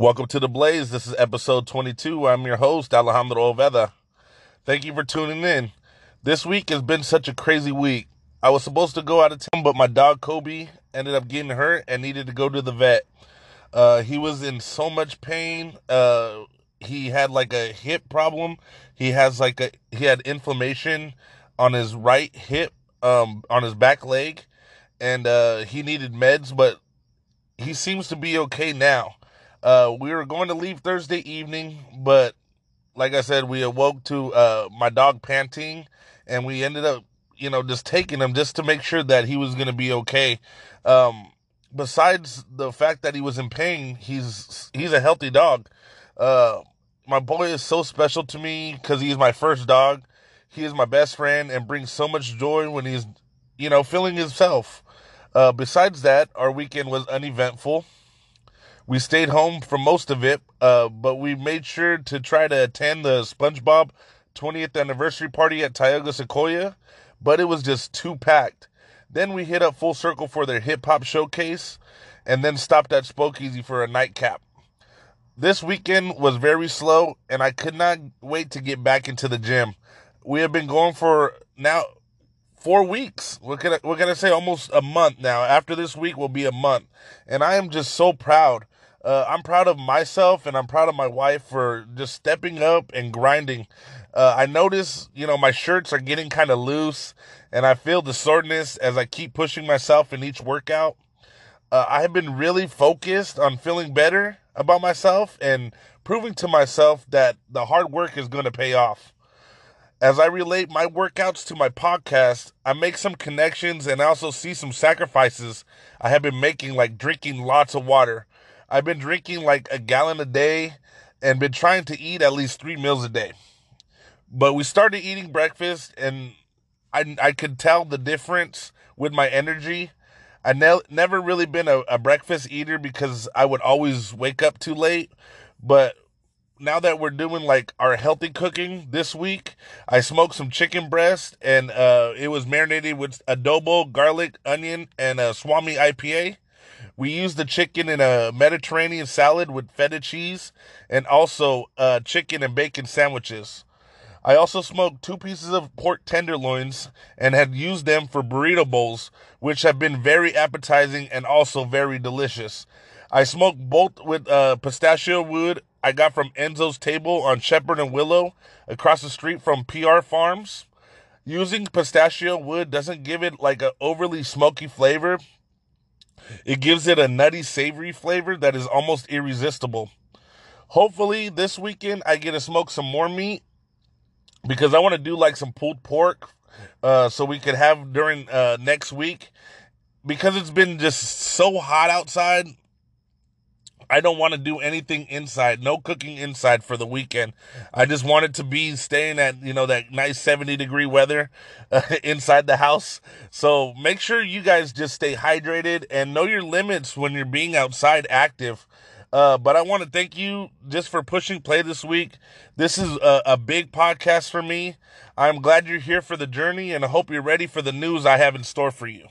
Welcome to the Blaze. This is episode 22. I'm your host, Alejandro Oveda. Thank you for tuning in. This week has been such a crazy week. I was supposed to go out of town, but my dog Kobe ended up getting hurt and needed to go to the vet. Uh, he was in so much pain. Uh, he had like a hip problem. He has like a he had inflammation on his right hip, um, on his back leg, and uh, he needed meds. But he seems to be okay now. Uh, we were going to leave Thursday evening, but like I said, we awoke to uh, my dog panting, and we ended up, you know, just taking him just to make sure that he was going to be okay. Um, besides the fact that he was in pain, he's he's a healthy dog. Uh, my boy is so special to me because he's my first dog. He is my best friend and brings so much joy when he's, you know, feeling himself. Uh, besides that, our weekend was uneventful. We stayed home for most of it, uh, but we made sure to try to attend the SpongeBob 20th anniversary party at Tioga Sequoia, but it was just too packed. Then we hit up Full Circle for their hip hop showcase, and then stopped at Spokeasy for a nightcap. This weekend was very slow, and I could not wait to get back into the gym. We have been going for now four weeks. We're gonna we're gonna say almost a month now. After this week will be a month, and I am just so proud uh, I'm proud of myself and I'm proud of my wife for just stepping up and grinding. Uh, I notice, you know, my shirts are getting kind of loose and I feel the soreness as I keep pushing myself in each workout. Uh, I have been really focused on feeling better about myself and proving to myself that the hard work is going to pay off. As I relate my workouts to my podcast, I make some connections and also see some sacrifices I have been making, like drinking lots of water. I've been drinking like a gallon a day and been trying to eat at least three meals a day. But we started eating breakfast and I, I could tell the difference with my energy. I ne- never really been a, a breakfast eater because I would always wake up too late. But now that we're doing like our healthy cooking this week, I smoked some chicken breast and uh, it was marinated with adobo, garlic, onion, and a Swami IPA. We used the chicken in a Mediterranean salad with feta cheese and also uh, chicken and bacon sandwiches. I also smoked two pieces of pork tenderloins and had used them for burrito bowls, which have been very appetizing and also very delicious. I smoked both with uh, pistachio wood I got from Enzo's Table on Shepherd and Willow across the street from PR Farms. Using pistachio wood doesn't give it like an overly smoky flavor, it gives it a nutty, savory flavor that is almost irresistible. Hopefully, this weekend I get to smoke some more meat because I want to do like some pulled pork uh, so we could have during uh, next week. Because it's been just so hot outside, I don't want to do anything inside, no cooking inside for the weekend. I just wanted to be staying at, you know, that nice 70 degree weather uh, inside the house. So make sure you guys just stay hydrated and know your limits when you're being outside active. Uh, but I want to thank you just for pushing play this week. This is a, a big podcast for me. I'm glad you're here for the journey and I hope you're ready for the news I have in store for you.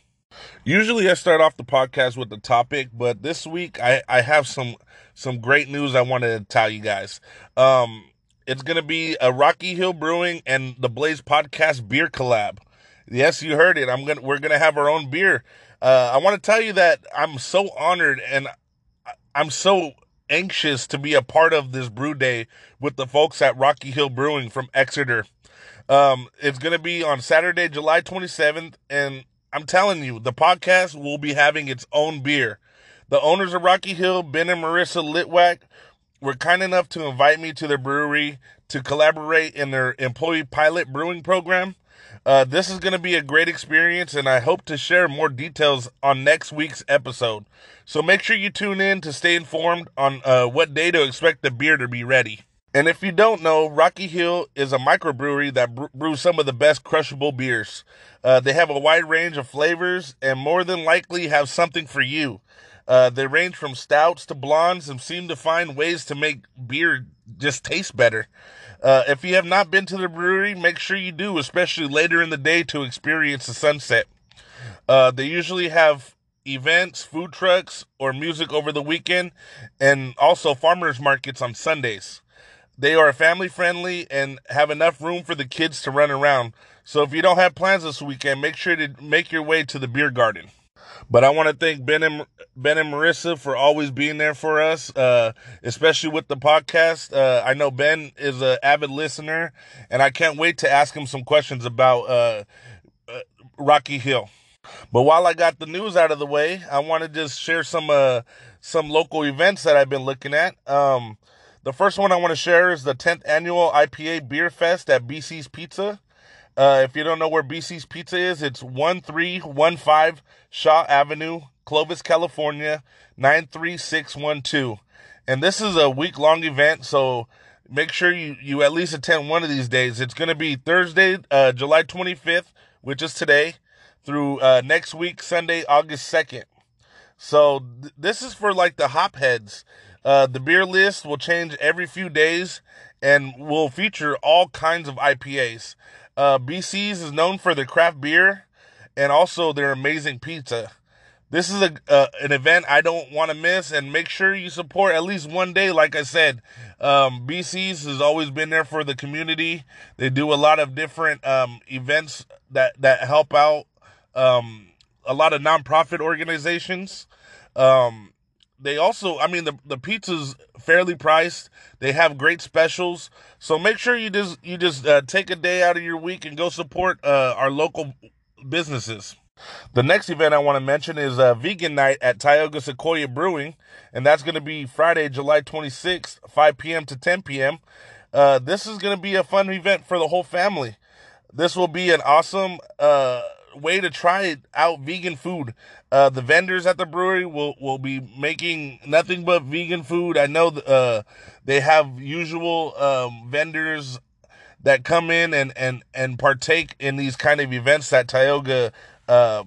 Usually I start off the podcast with the topic, but this week I, I have some some great news I wanted to tell you guys. Um, it's gonna be a Rocky Hill Brewing and the Blaze Podcast beer collab. Yes, you heard it. I'm gonna we're gonna have our own beer. Uh, I want to tell you that I'm so honored and I'm so anxious to be a part of this brew day with the folks at Rocky Hill Brewing from Exeter. Um, it's going to be on Saturday, July 27th, and I'm telling you, the podcast will be having its own beer. The owners of Rocky Hill, Ben and Marissa Litwack, were kind enough to invite me to their brewery to collaborate in their employee pilot brewing program. Uh, this is going to be a great experience, and I hope to share more details on next week's episode. So make sure you tune in to stay informed on uh, what day to expect the beer to be ready. And if you don't know, Rocky Hill is a microbrewery that brews some of the best crushable beers. Uh, they have a wide range of flavors and more than likely have something for you. Uh, they range from stouts to blondes and seem to find ways to make beer just taste better. Uh, if you have not been to the brewery, make sure you do, especially later in the day to experience the sunset. Uh, they usually have events, food trucks, or music over the weekend, and also farmers markets on Sundays. They are family friendly and have enough room for the kids to run around. So if you don't have plans this weekend, make sure to make your way to the beer garden. But I want to thank Ben and Ben and Marissa for always being there for us, uh, especially with the podcast. Uh, I know Ben is an avid listener, and I can't wait to ask him some questions about uh, uh Rocky Hill. But while I got the news out of the way, I want to just share some uh, some local events that I've been looking at. Um, the first one I want to share is the 10th annual IPA Beer Fest at BC's Pizza. Uh, if you don't know where BC's Pizza is, it's 1315 Shaw Avenue, Clovis, California, 93612. And this is a week long event, so make sure you, you at least attend one of these days. It's going to be Thursday, uh, July 25th, which is today, through uh, next week, Sunday, August 2nd. So th- this is for like the hop heads. Uh, the beer list will change every few days and will feature all kinds of IPAs. Uh, BC's is known for their craft beer and also their amazing pizza. This is a uh, an event I don't want to miss, and make sure you support at least one day. Like I said, um, BC's has always been there for the community. They do a lot of different um, events that that help out um, a lot of nonprofit organizations. Um, they also, I mean, the the pizza's fairly priced. They have great specials, so make sure you just you just uh, take a day out of your week and go support uh, our local businesses. The next event I want to mention is uh, Vegan Night at Tioga Sequoia Brewing, and that's going to be Friday, July 26th, 5 p.m. to 10 p.m. Uh, this is going to be a fun event for the whole family. This will be an awesome uh, way to try out vegan food. Uh, the vendors at the brewery will, will be making nothing but vegan food. I know uh, they have usual um, vendors that come in and, and, and partake in these kind of events that Tioga uh,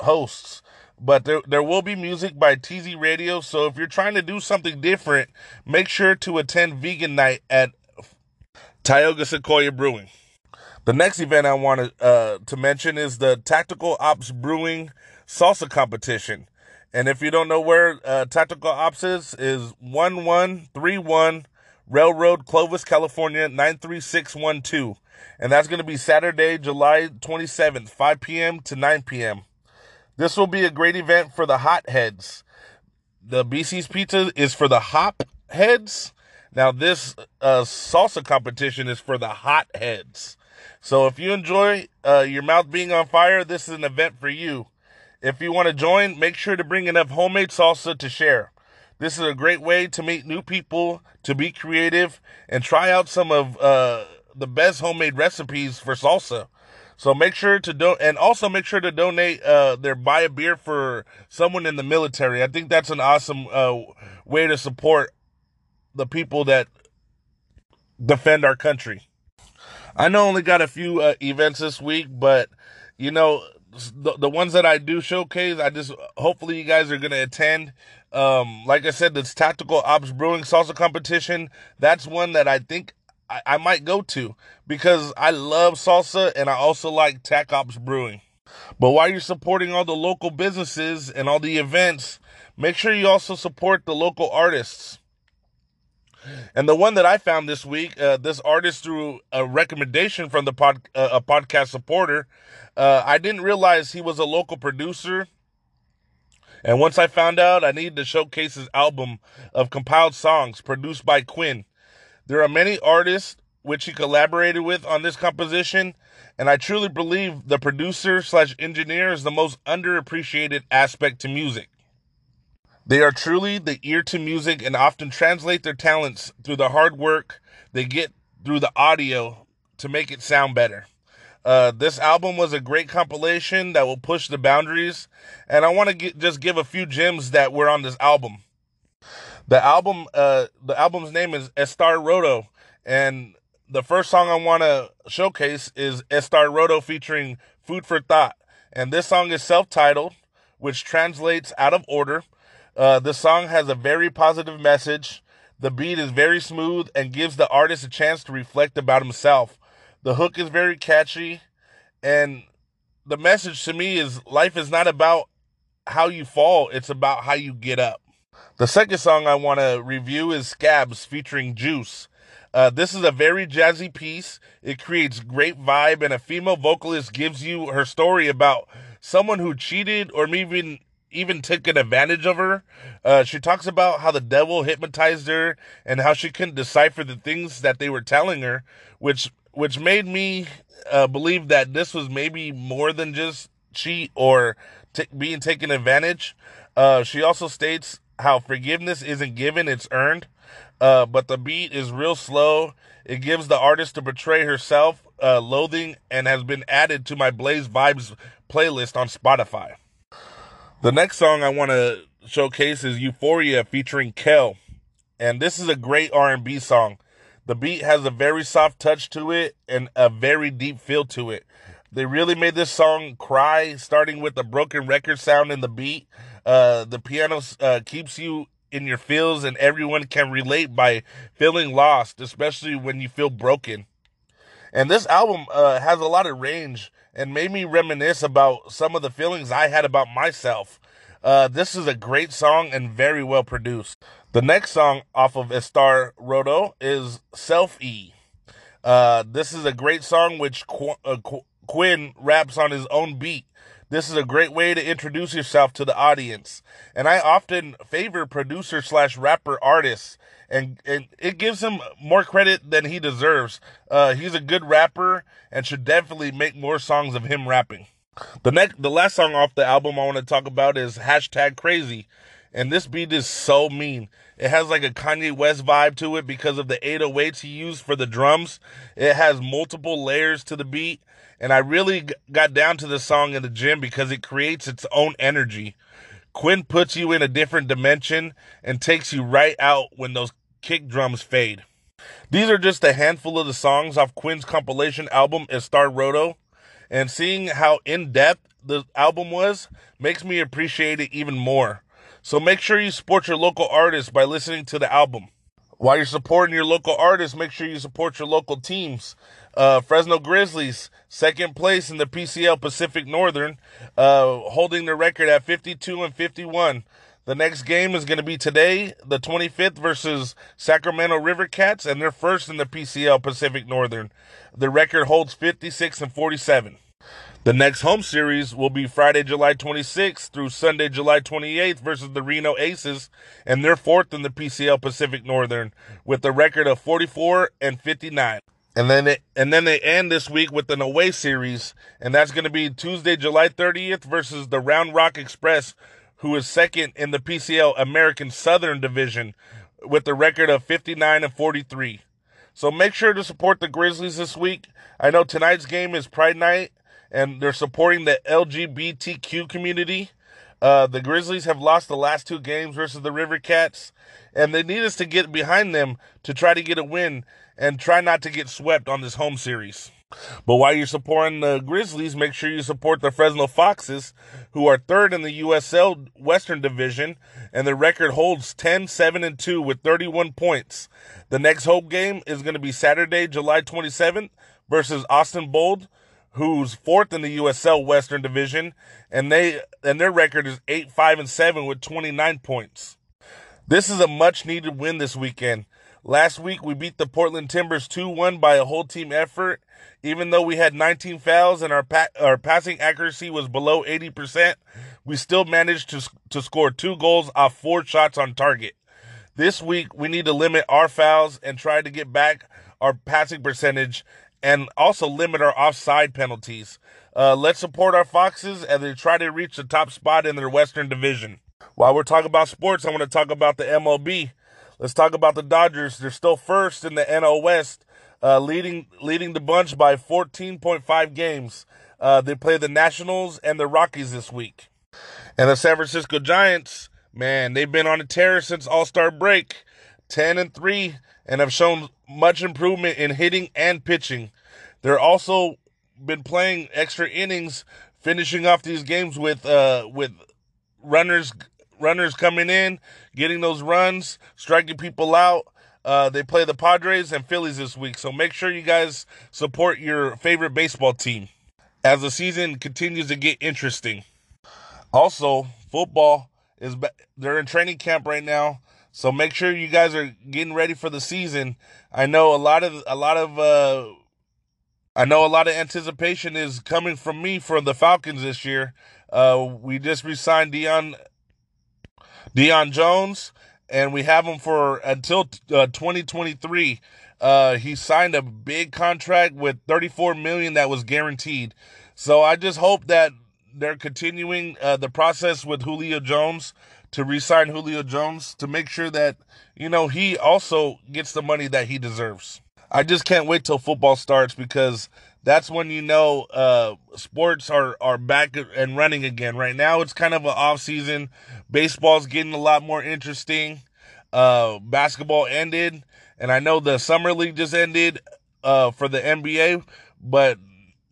hosts. But there, there will be music by TZ Radio. So if you're trying to do something different, make sure to attend Vegan Night at Tioga Sequoia Brewing. The next event I wanted to uh, to mention is the Tactical Ops Brewing Salsa Competition. And if you don't know where uh, Tactical Ops is, is 1131 Railroad, Clovis, California, 93612. And that's going to be Saturday, July 27th, 5 p.m. to 9 p.m. This will be a great event for the hot heads. The BC's Pizza is for the hop heads. Now, this uh, salsa competition is for the hot heads. So if you enjoy uh, your mouth being on fire, this is an event for you. If you want to join, make sure to bring enough homemade salsa to share. This is a great way to meet new people, to be creative, and try out some of uh, the best homemade recipes for salsa. So make sure to do, and also make sure to donate uh, their buy a beer for someone in the military. I think that's an awesome uh, way to support the people that defend our country. I know only got a few uh, events this week, but you know the the ones that I do showcase, I just hopefully you guys are gonna attend. Um, like I said, this tactical ops brewing salsa competition. That's one that I think I, I might go to because I love salsa and I also like tac ops brewing. But while you're supporting all the local businesses and all the events, make sure you also support the local artists. And the one that I found this week, uh, this artist through a recommendation from the pod, uh, a podcast supporter, uh, I didn't realize he was a local producer. And once I found out, I needed to showcase his album of compiled songs produced by Qwnn. There are many artists which he collaborated with on this composition, and I truly believe the producer slash engineer is the most underappreciated aspect to music. They are truly the ear to music and often translate their talents through the hard work they get through the audio to make it sound better. Uh, this album was a great compilation that will push the boundaries, and I want to just give a few gems that were on this album. The album, uh, the album's name is Estar Roto, and the first song I want to showcase is Estar Roto featuring Food for Thought, and this song is self-titled, which translates out of order uh, the song has a very positive message. The beat is very smooth and gives the artist a chance to reflect about himself. The hook is very catchy, and the message to me is life is not about how you fall, it's about how you get up. The second song I want to review is Scabs featuring Juice. Uh, this is a very jazzy piece. It creates great vibe, and a female vocalist gives you her story about someone who cheated or even even taken advantage of her. Uh, she talks about how the devil hypnotized her and how she couldn't decipher the things that they were telling her, which which made me uh, believe that this was maybe more than just cheat or t- being taken advantage. Uh, she also states how forgiveness isn't given, it's earned. Uh, but the beat is real slow. It gives the artist to portray herself uh, loathing and has been added to my Blaze Vibes playlist on Spotify. The next song I want to showcase is Euphoria featuring Kel. And this is a great R&B song. The beat has a very soft touch to it and a very deep feel to it. They really made this song cry, starting with the broken record sound in the beat. Uh, the piano uh, keeps you in your feels, and everyone can relate by feeling lost, especially when you feel broken. And this album uh, has a lot of range and made me reminisce about some of the feelings I had about myself. Uh, this is a great song and very well produced. The next song off of Estar Roto is Self E. Uh, this is a great song which Qu- uh, Qu- Qwnn raps on his own beat. This is a great way to introduce yourself to the audience. And I often favor producer slash rapper artists and, and it gives him more credit than he deserves. Uh, he's a good rapper and should definitely make more songs of him rapping. The next, the last song off the album I want to talk about is hashtag crazy. And this beat is so mean. It has like a Kanye West vibe to it because of the 808s he used for the drums. It has multiple layers to the beat. And I really got down to the song in the gym because it creates its own energy. Qwnn puts you in a different dimension and takes you right out when those kick drums fade. These are just a handful of the songs off Qwnn's compilation album Estar Roto, and seeing how in depth the album was makes me appreciate it even more. So make sure you support your local artists by listening to the album. While you're supporting your local artists, make sure you support your local teams. Uh, Fresno Grizzlies, second place in the PCL Pacific Northern, uh, holding the record at 52 and 51. The next game is going to be today, the 25th, versus Sacramento River Cats, and they're first in the PCL Pacific Northern. The record holds 56 and 47. The next home series will be Friday, July 26th through Sunday, July 28th versus the Reno Aces, and they're fourth in the PCL Pacific Northern with a record of 44 and 59. And then it, and then they end this week with an away series, and that's going to be Tuesday, July 30th versus the Round Rock Express, who is second in the PCL American Southern Division with a record of 59 and 43. So make sure to support the Grizzlies this week. I know tonight's game is Pride Night, and they're supporting the LGBTQ community. Uh, the Grizzlies have lost the last two games versus the River Cats, and they need us to get behind them to try to get a win and try not to get swept on this home series. But while you're supporting the Grizzlies, make sure you support the Fresno Foxes, who are third in the USL Western Division, and their record holds 10, 7, and 2 with 31 points. The next home game is going to be Saturday, July 27th versus Austin Bold, who's fourth in the USL Western Division, and they and their record is 8, 5, and 7 with 29 points. This is a much needed win this weekend. Last week, we beat the Portland Timbers 2 1 by a whole team effort. Even though we had 19 fouls and our, pa- our passing accuracy was below 80%, we still managed to, to score two goals off four shots on target. This week, we need to limit our fouls and try to get back our passing percentage and also limit our offside penalties. Uh, let's support our Foxes as they try to reach the top spot in their Western Division. While we're talking about sports, I want to talk about the MLB. Let's talk about the Dodgers. They're still first in the NL West, uh, leading leading the bunch by 14.5 games. Uh, they play the Nationals and the Rockies this week. And the San Francisco Giants, man, they've been on a tear since All Star break, 10 and 3, and have shown much improvement in hitting and pitching. They're also been playing extra innings, finishing off these games with uh, with runners runners coming in, getting those runs, striking people out. Uh, they play the Padres and Phillies this week, so make sure you guys support your favorite baseball team as the season continues to get interesting. Also, football is they're in training camp right now. So make sure you guys are getting ready for the season. I know a lot of a lot of uh I know a lot of anticipation is coming from me for the Falcons this year. Uh we just re-signed Deion Deion Jones and we have him for until uh, 2023. Uh, he signed a big contract with 34 million that was guaranteed. So I just hope that they're continuing uh, the process with Julio Jones to re-sign Julio Jones to make sure that you know he also gets the money that he deserves. I just can't wait till football starts because that's when you know uh, sports are are back and running again. Right now, it's kind of an off season. Baseball's getting a lot more interesting. Uh, basketball ended, and I know the summer league just ended uh, for the NBA, but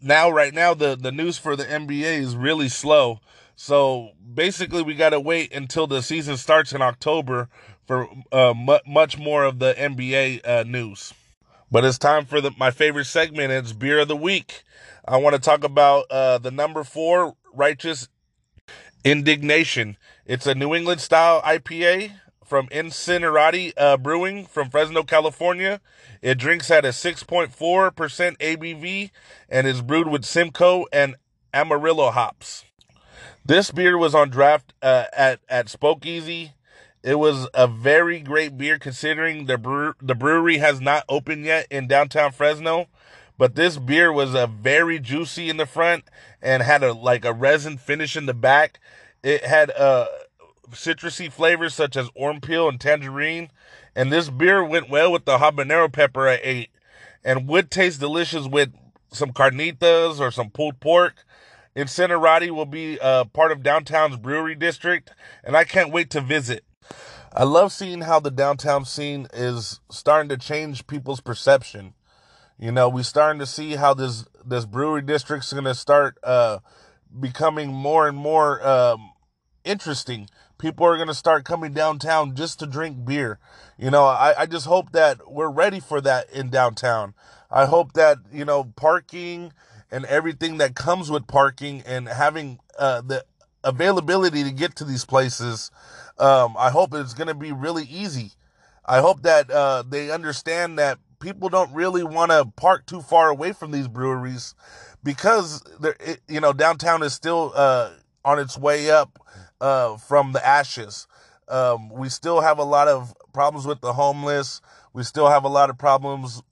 now right now the the news for the NBA is really slow. So basically, we got to wait until the season starts in October for uh, much more of the NBA uh, news. But it's time for the, my favorite segment. It's beer of the week. I want to talk about uh, the number four righteous indignation. It's a New England style IPA from Incinerati uh, Brewing from Fresno, California. It drinks at a 6.4% ABV and is brewed with Simcoe and Amarillo hops. This beer was on draft uh, at at Spokeasy. It was a very great beer considering the brew- the brewery has not opened yet in downtown Fresno. But this beer was a very juicy in the front and had a like a resin finish in the back. It had uh citrusy flavors such as orange peel and tangerine. And this beer went well with the habanero pepper I ate and would taste delicious with some carnitas or some pulled pork. Incinerati will be uh, part of downtown's brewery district, and I can't wait to visit. I love seeing how the downtown scene is starting to change people's perception. You know, we're starting to see how this this brewery district's going to start uh, becoming more and more um, interesting. People are going to start coming downtown just to drink beer. You know, I, I just hope that we're ready for that in downtown. I hope that, you know, parking and everything that comes with parking and having uh, the availability to get to these places, um, I hope it's going to be really easy. I hope that uh, they understand that people don't really want to park too far away from these breweries because it, you know downtown is still uh, on its way up uh, from the ashes. Um, we still have a lot of problems with the homeless. We still have a lot of problems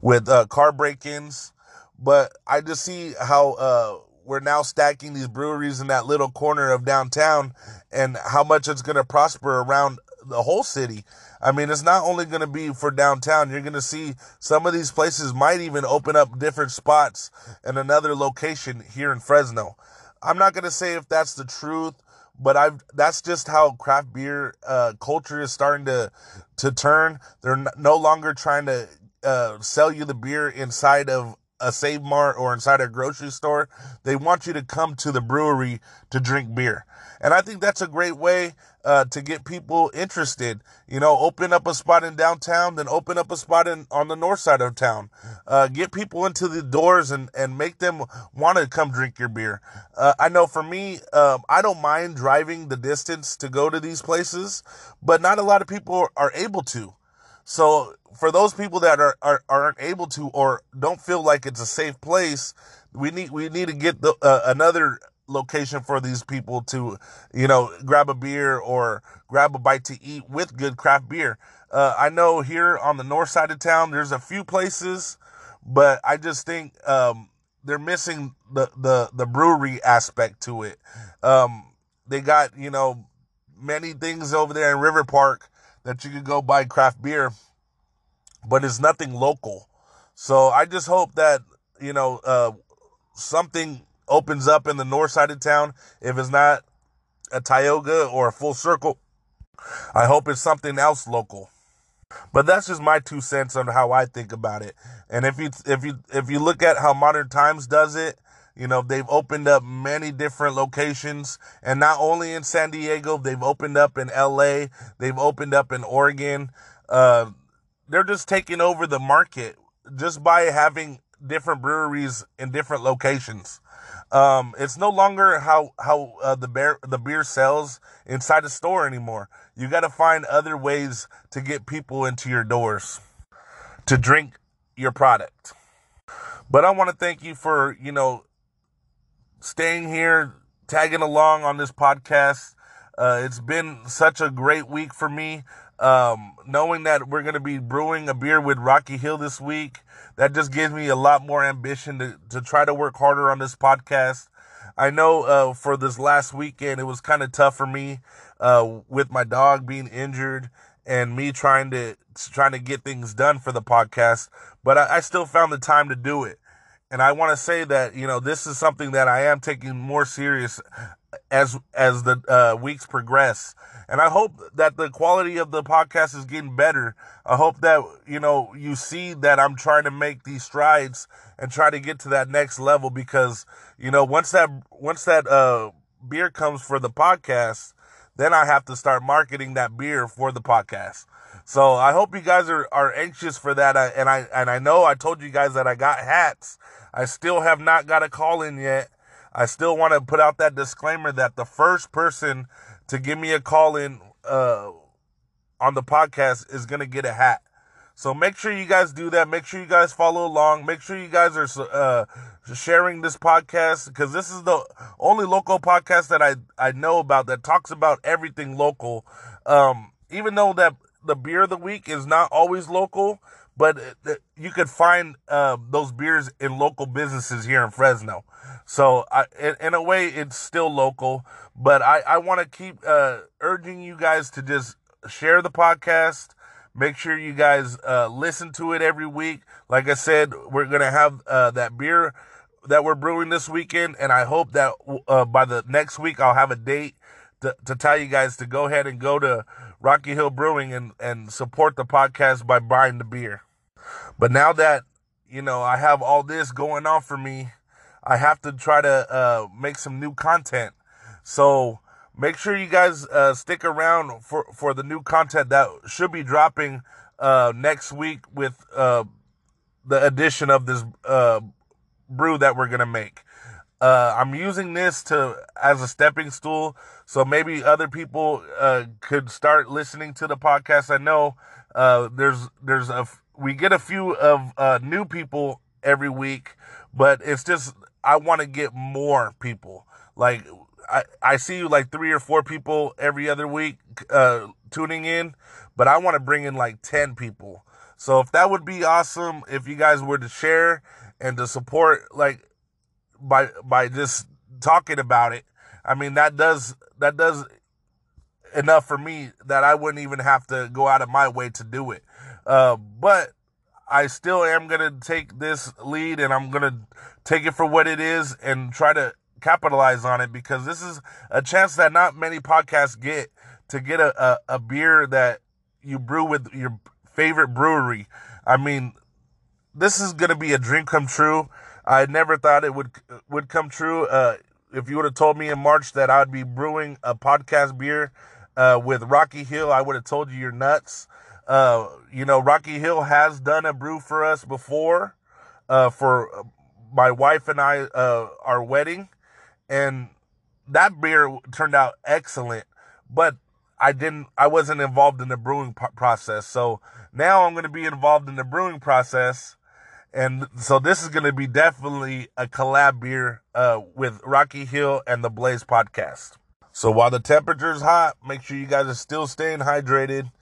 with uh, car break-ins. But I just see how uh, we're now stacking these breweries in that little corner of downtown and how much it's going to prosper around the whole city. I mean, it's not only going to be for downtown. You're going to see some of these places might even open up different spots in another location here in Fresno. I'm not going to say if that's the truth, but I've that's just how craft beer uh, culture is starting to to turn. They're no longer trying to uh, sell you the beer inside of a Save Mart or inside a grocery store. They want you to come to the brewery to drink beer. And I think that's a great way uh, to get people interested. You know, open up a spot in downtown, then open up a spot in on the north side of town. Uh, get people into the doors and, and make them want to come drink your beer. Uh, I know for me, um, I don't mind driving the distance to go to these places, but not a lot of people are able to. So for those people that are, are aren't able to or don't feel like it's a safe place, we need we need to get the uh, another location for these people to you know grab a beer or grab a bite to eat with good craft beer. Uh, I know here on the north side of town, there's a few places, but I just think um, they're missing the, the the brewery aspect to it. Um, they got you know many things over there in River Park that you could go buy craft beer, but it's nothing local. So I just hope that, you know, uh, something opens up in the north side of town. If it's not a Tioga or a full circle, I hope it's something else local. But that's just my two cents on how I think about it. And if you if you if you look at how Modern Times does it, you know, they've opened up many different locations and not only in San Diego, they've opened up in LA, they've opened up in Oregon. Uh, they're just taking over the market just by having different breweries in different locations. Um, it's no longer how how uh, the beer the beer sells inside a store anymore. You got to find other ways to get people into your doors to drink your product. But I want to thank you for you know staying here, tagging along on this podcast. Uh, it's been such a great week for me. Um, knowing that we're going to be brewing a beer with Rocky Hill this week, that just gives me a lot more ambition to, to try to work harder on this podcast. I know uh, for this last weekend, it was kind of tough for me uh, with my dog being injured and me trying to trying to get things done for the podcast, but I, I still found the time to do it. And I want to say that you know this is something that I am taking more serious as as the uh, weeks progress. And I hope that the quality of the podcast is getting better. I hope that you know you see that I'm trying to make these strides and try to get to that next level because you know once that once that uh, beer comes for the podcast, then I have to start marketing that beer for the podcast. So I hope you guys are, are anxious for that. And I and I know I told you guys that I got hats. I still have not got a call in yet. I still want to put out that disclaimer that the first person to give me a call in uh, on the podcast is going to get a hat. So make sure you guys do that. Make sure you guys follow along. Make sure you guys are uh, sharing this podcast because this is the only local podcast that I, I know about that talks about everything local. Um, even though that the beer of the week is not always local, but you could find uh, those beers in local businesses here in Fresno. So I, in, a way, it's still local, but I, I want to keep uh, urging you guys to just share the podcast. Make sure you guys uh, listen to it every week. Like I said, we're gonna have uh, that beer that we're brewing this weekend, and I hope that uh, by the next week I'll have a date to, to tell you guys to go ahead and go to Rocky Hill Brewing and, and support the podcast by buying the beer. But now that, you know, I have all this going on for me, I have to try to uh, make some new content. So make sure you guys uh, stick around for, for the new content that should be dropping uh, next week with uh, the addition of this uh, brew that we're going to make. Uh, I'm using this to as a stepping stool, so maybe other people could start listening to the podcast. I know there's there's a we get a few of uh, new people every week, but it's just I want to get more people. Like I, I see like three or four people every other week uh, tuning in, but I want to bring in like ten people. So if that would be awesome, if you guys were to share and to support, like by by just talking about it, I mean that does that does enough for me that I wouldn't even have to go out of my way to do it. Uh, but I still am to take this lead and I'm to take it for what it is and try to capitalize on it because this is a chance that not many podcasts get to get a, a, a beer that you brew with your favorite brewery. I mean, this is to be a dream come true. I never thought it would would come true. Uh, if you would have told me in March that I'd be brewing a podcast beer uh, with Rocky Hill, I would have told you you're nuts. Uh, you know, Rocky Hill has done a brew for us before, uh, for my wife and I, uh, our wedding. And that beer turned out excellent, but I didn't, I wasn't involved in the brewing process. So now I'm going to be involved in the brewing process. And so this is going to be definitely a collab beer, uh, with Rocky Hill and the Blaze podcast. So while the temperature is hot, make sure you guys are still staying hydrated.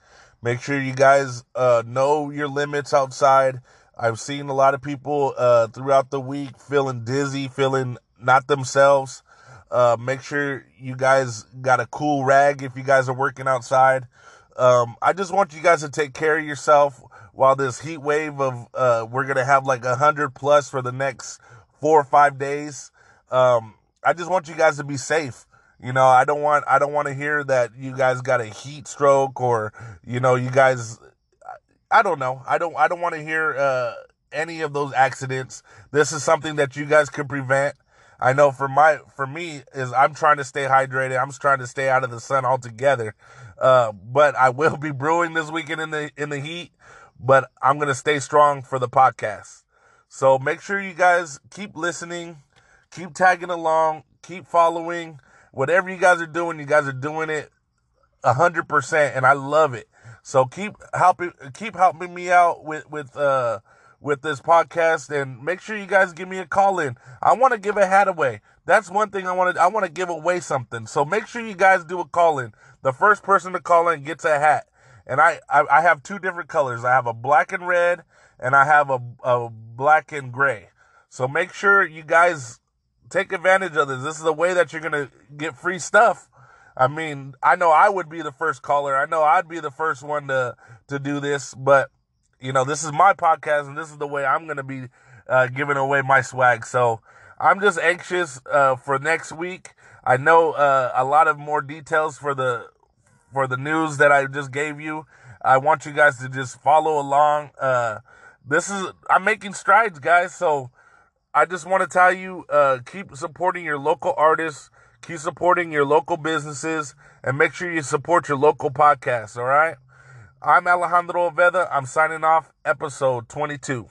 Make sure you guys uh, know your limits outside. I've seen a lot of people uh, throughout the week feeling dizzy, feeling not themselves. Uh, make sure you guys got a cool rag if you guys are working outside. Um, I just want you guys to take care of yourself while this heat wave of uh, we're gonna have like a hundred plus for the next four or five days. Um, I just want you guys to be safe. You know, I don't want I don't want to hear that you guys got a heat stroke or you know you guys. I don't know. I don't I don't want to hear uh, any of those accidents. This is something that you guys can prevent. I know for my for me is I'm trying to stay hydrated. I'm trying to stay out of the sun altogether. Uh, but I will be brewing this weekend in the in the heat. But I'm gonna stay strong for the podcast. So make sure you guys keep listening keep tagging along, keep following. Whatever you guys are doing, you guys are doing it hundred percent, and I love it. So keep helping, keep helping me out with with uh with this podcast, and make sure you guys give me a call in. I want to give a hat away. That's one thing I want to. I want to give away something. So make sure you guys do a call in. The first person to call in gets a hat, and I I, I have two different colors. I have a black and red, and I have a, a black and gray. So make sure you guys take advantage of this. This is the way that you're gonna get free stuff. I mean, I know I would be the first caller. I know I'd be the first one to to do this, but you know, this is my podcast, and this is the way I'm gonna be uh, giving away my swag. So I'm just anxious uh, for next week. I know uh, a lot of more details for the for the news that I just gave you. I want you guys to just follow along. Uh, this is I'm making strides, guys. So I just want to tell you, uh, keep supporting your local artists, keep supporting your local businesses, and make sure you support your local podcasts. All right. I'm Alejandro Oveda. I'm signing off. Episode 22.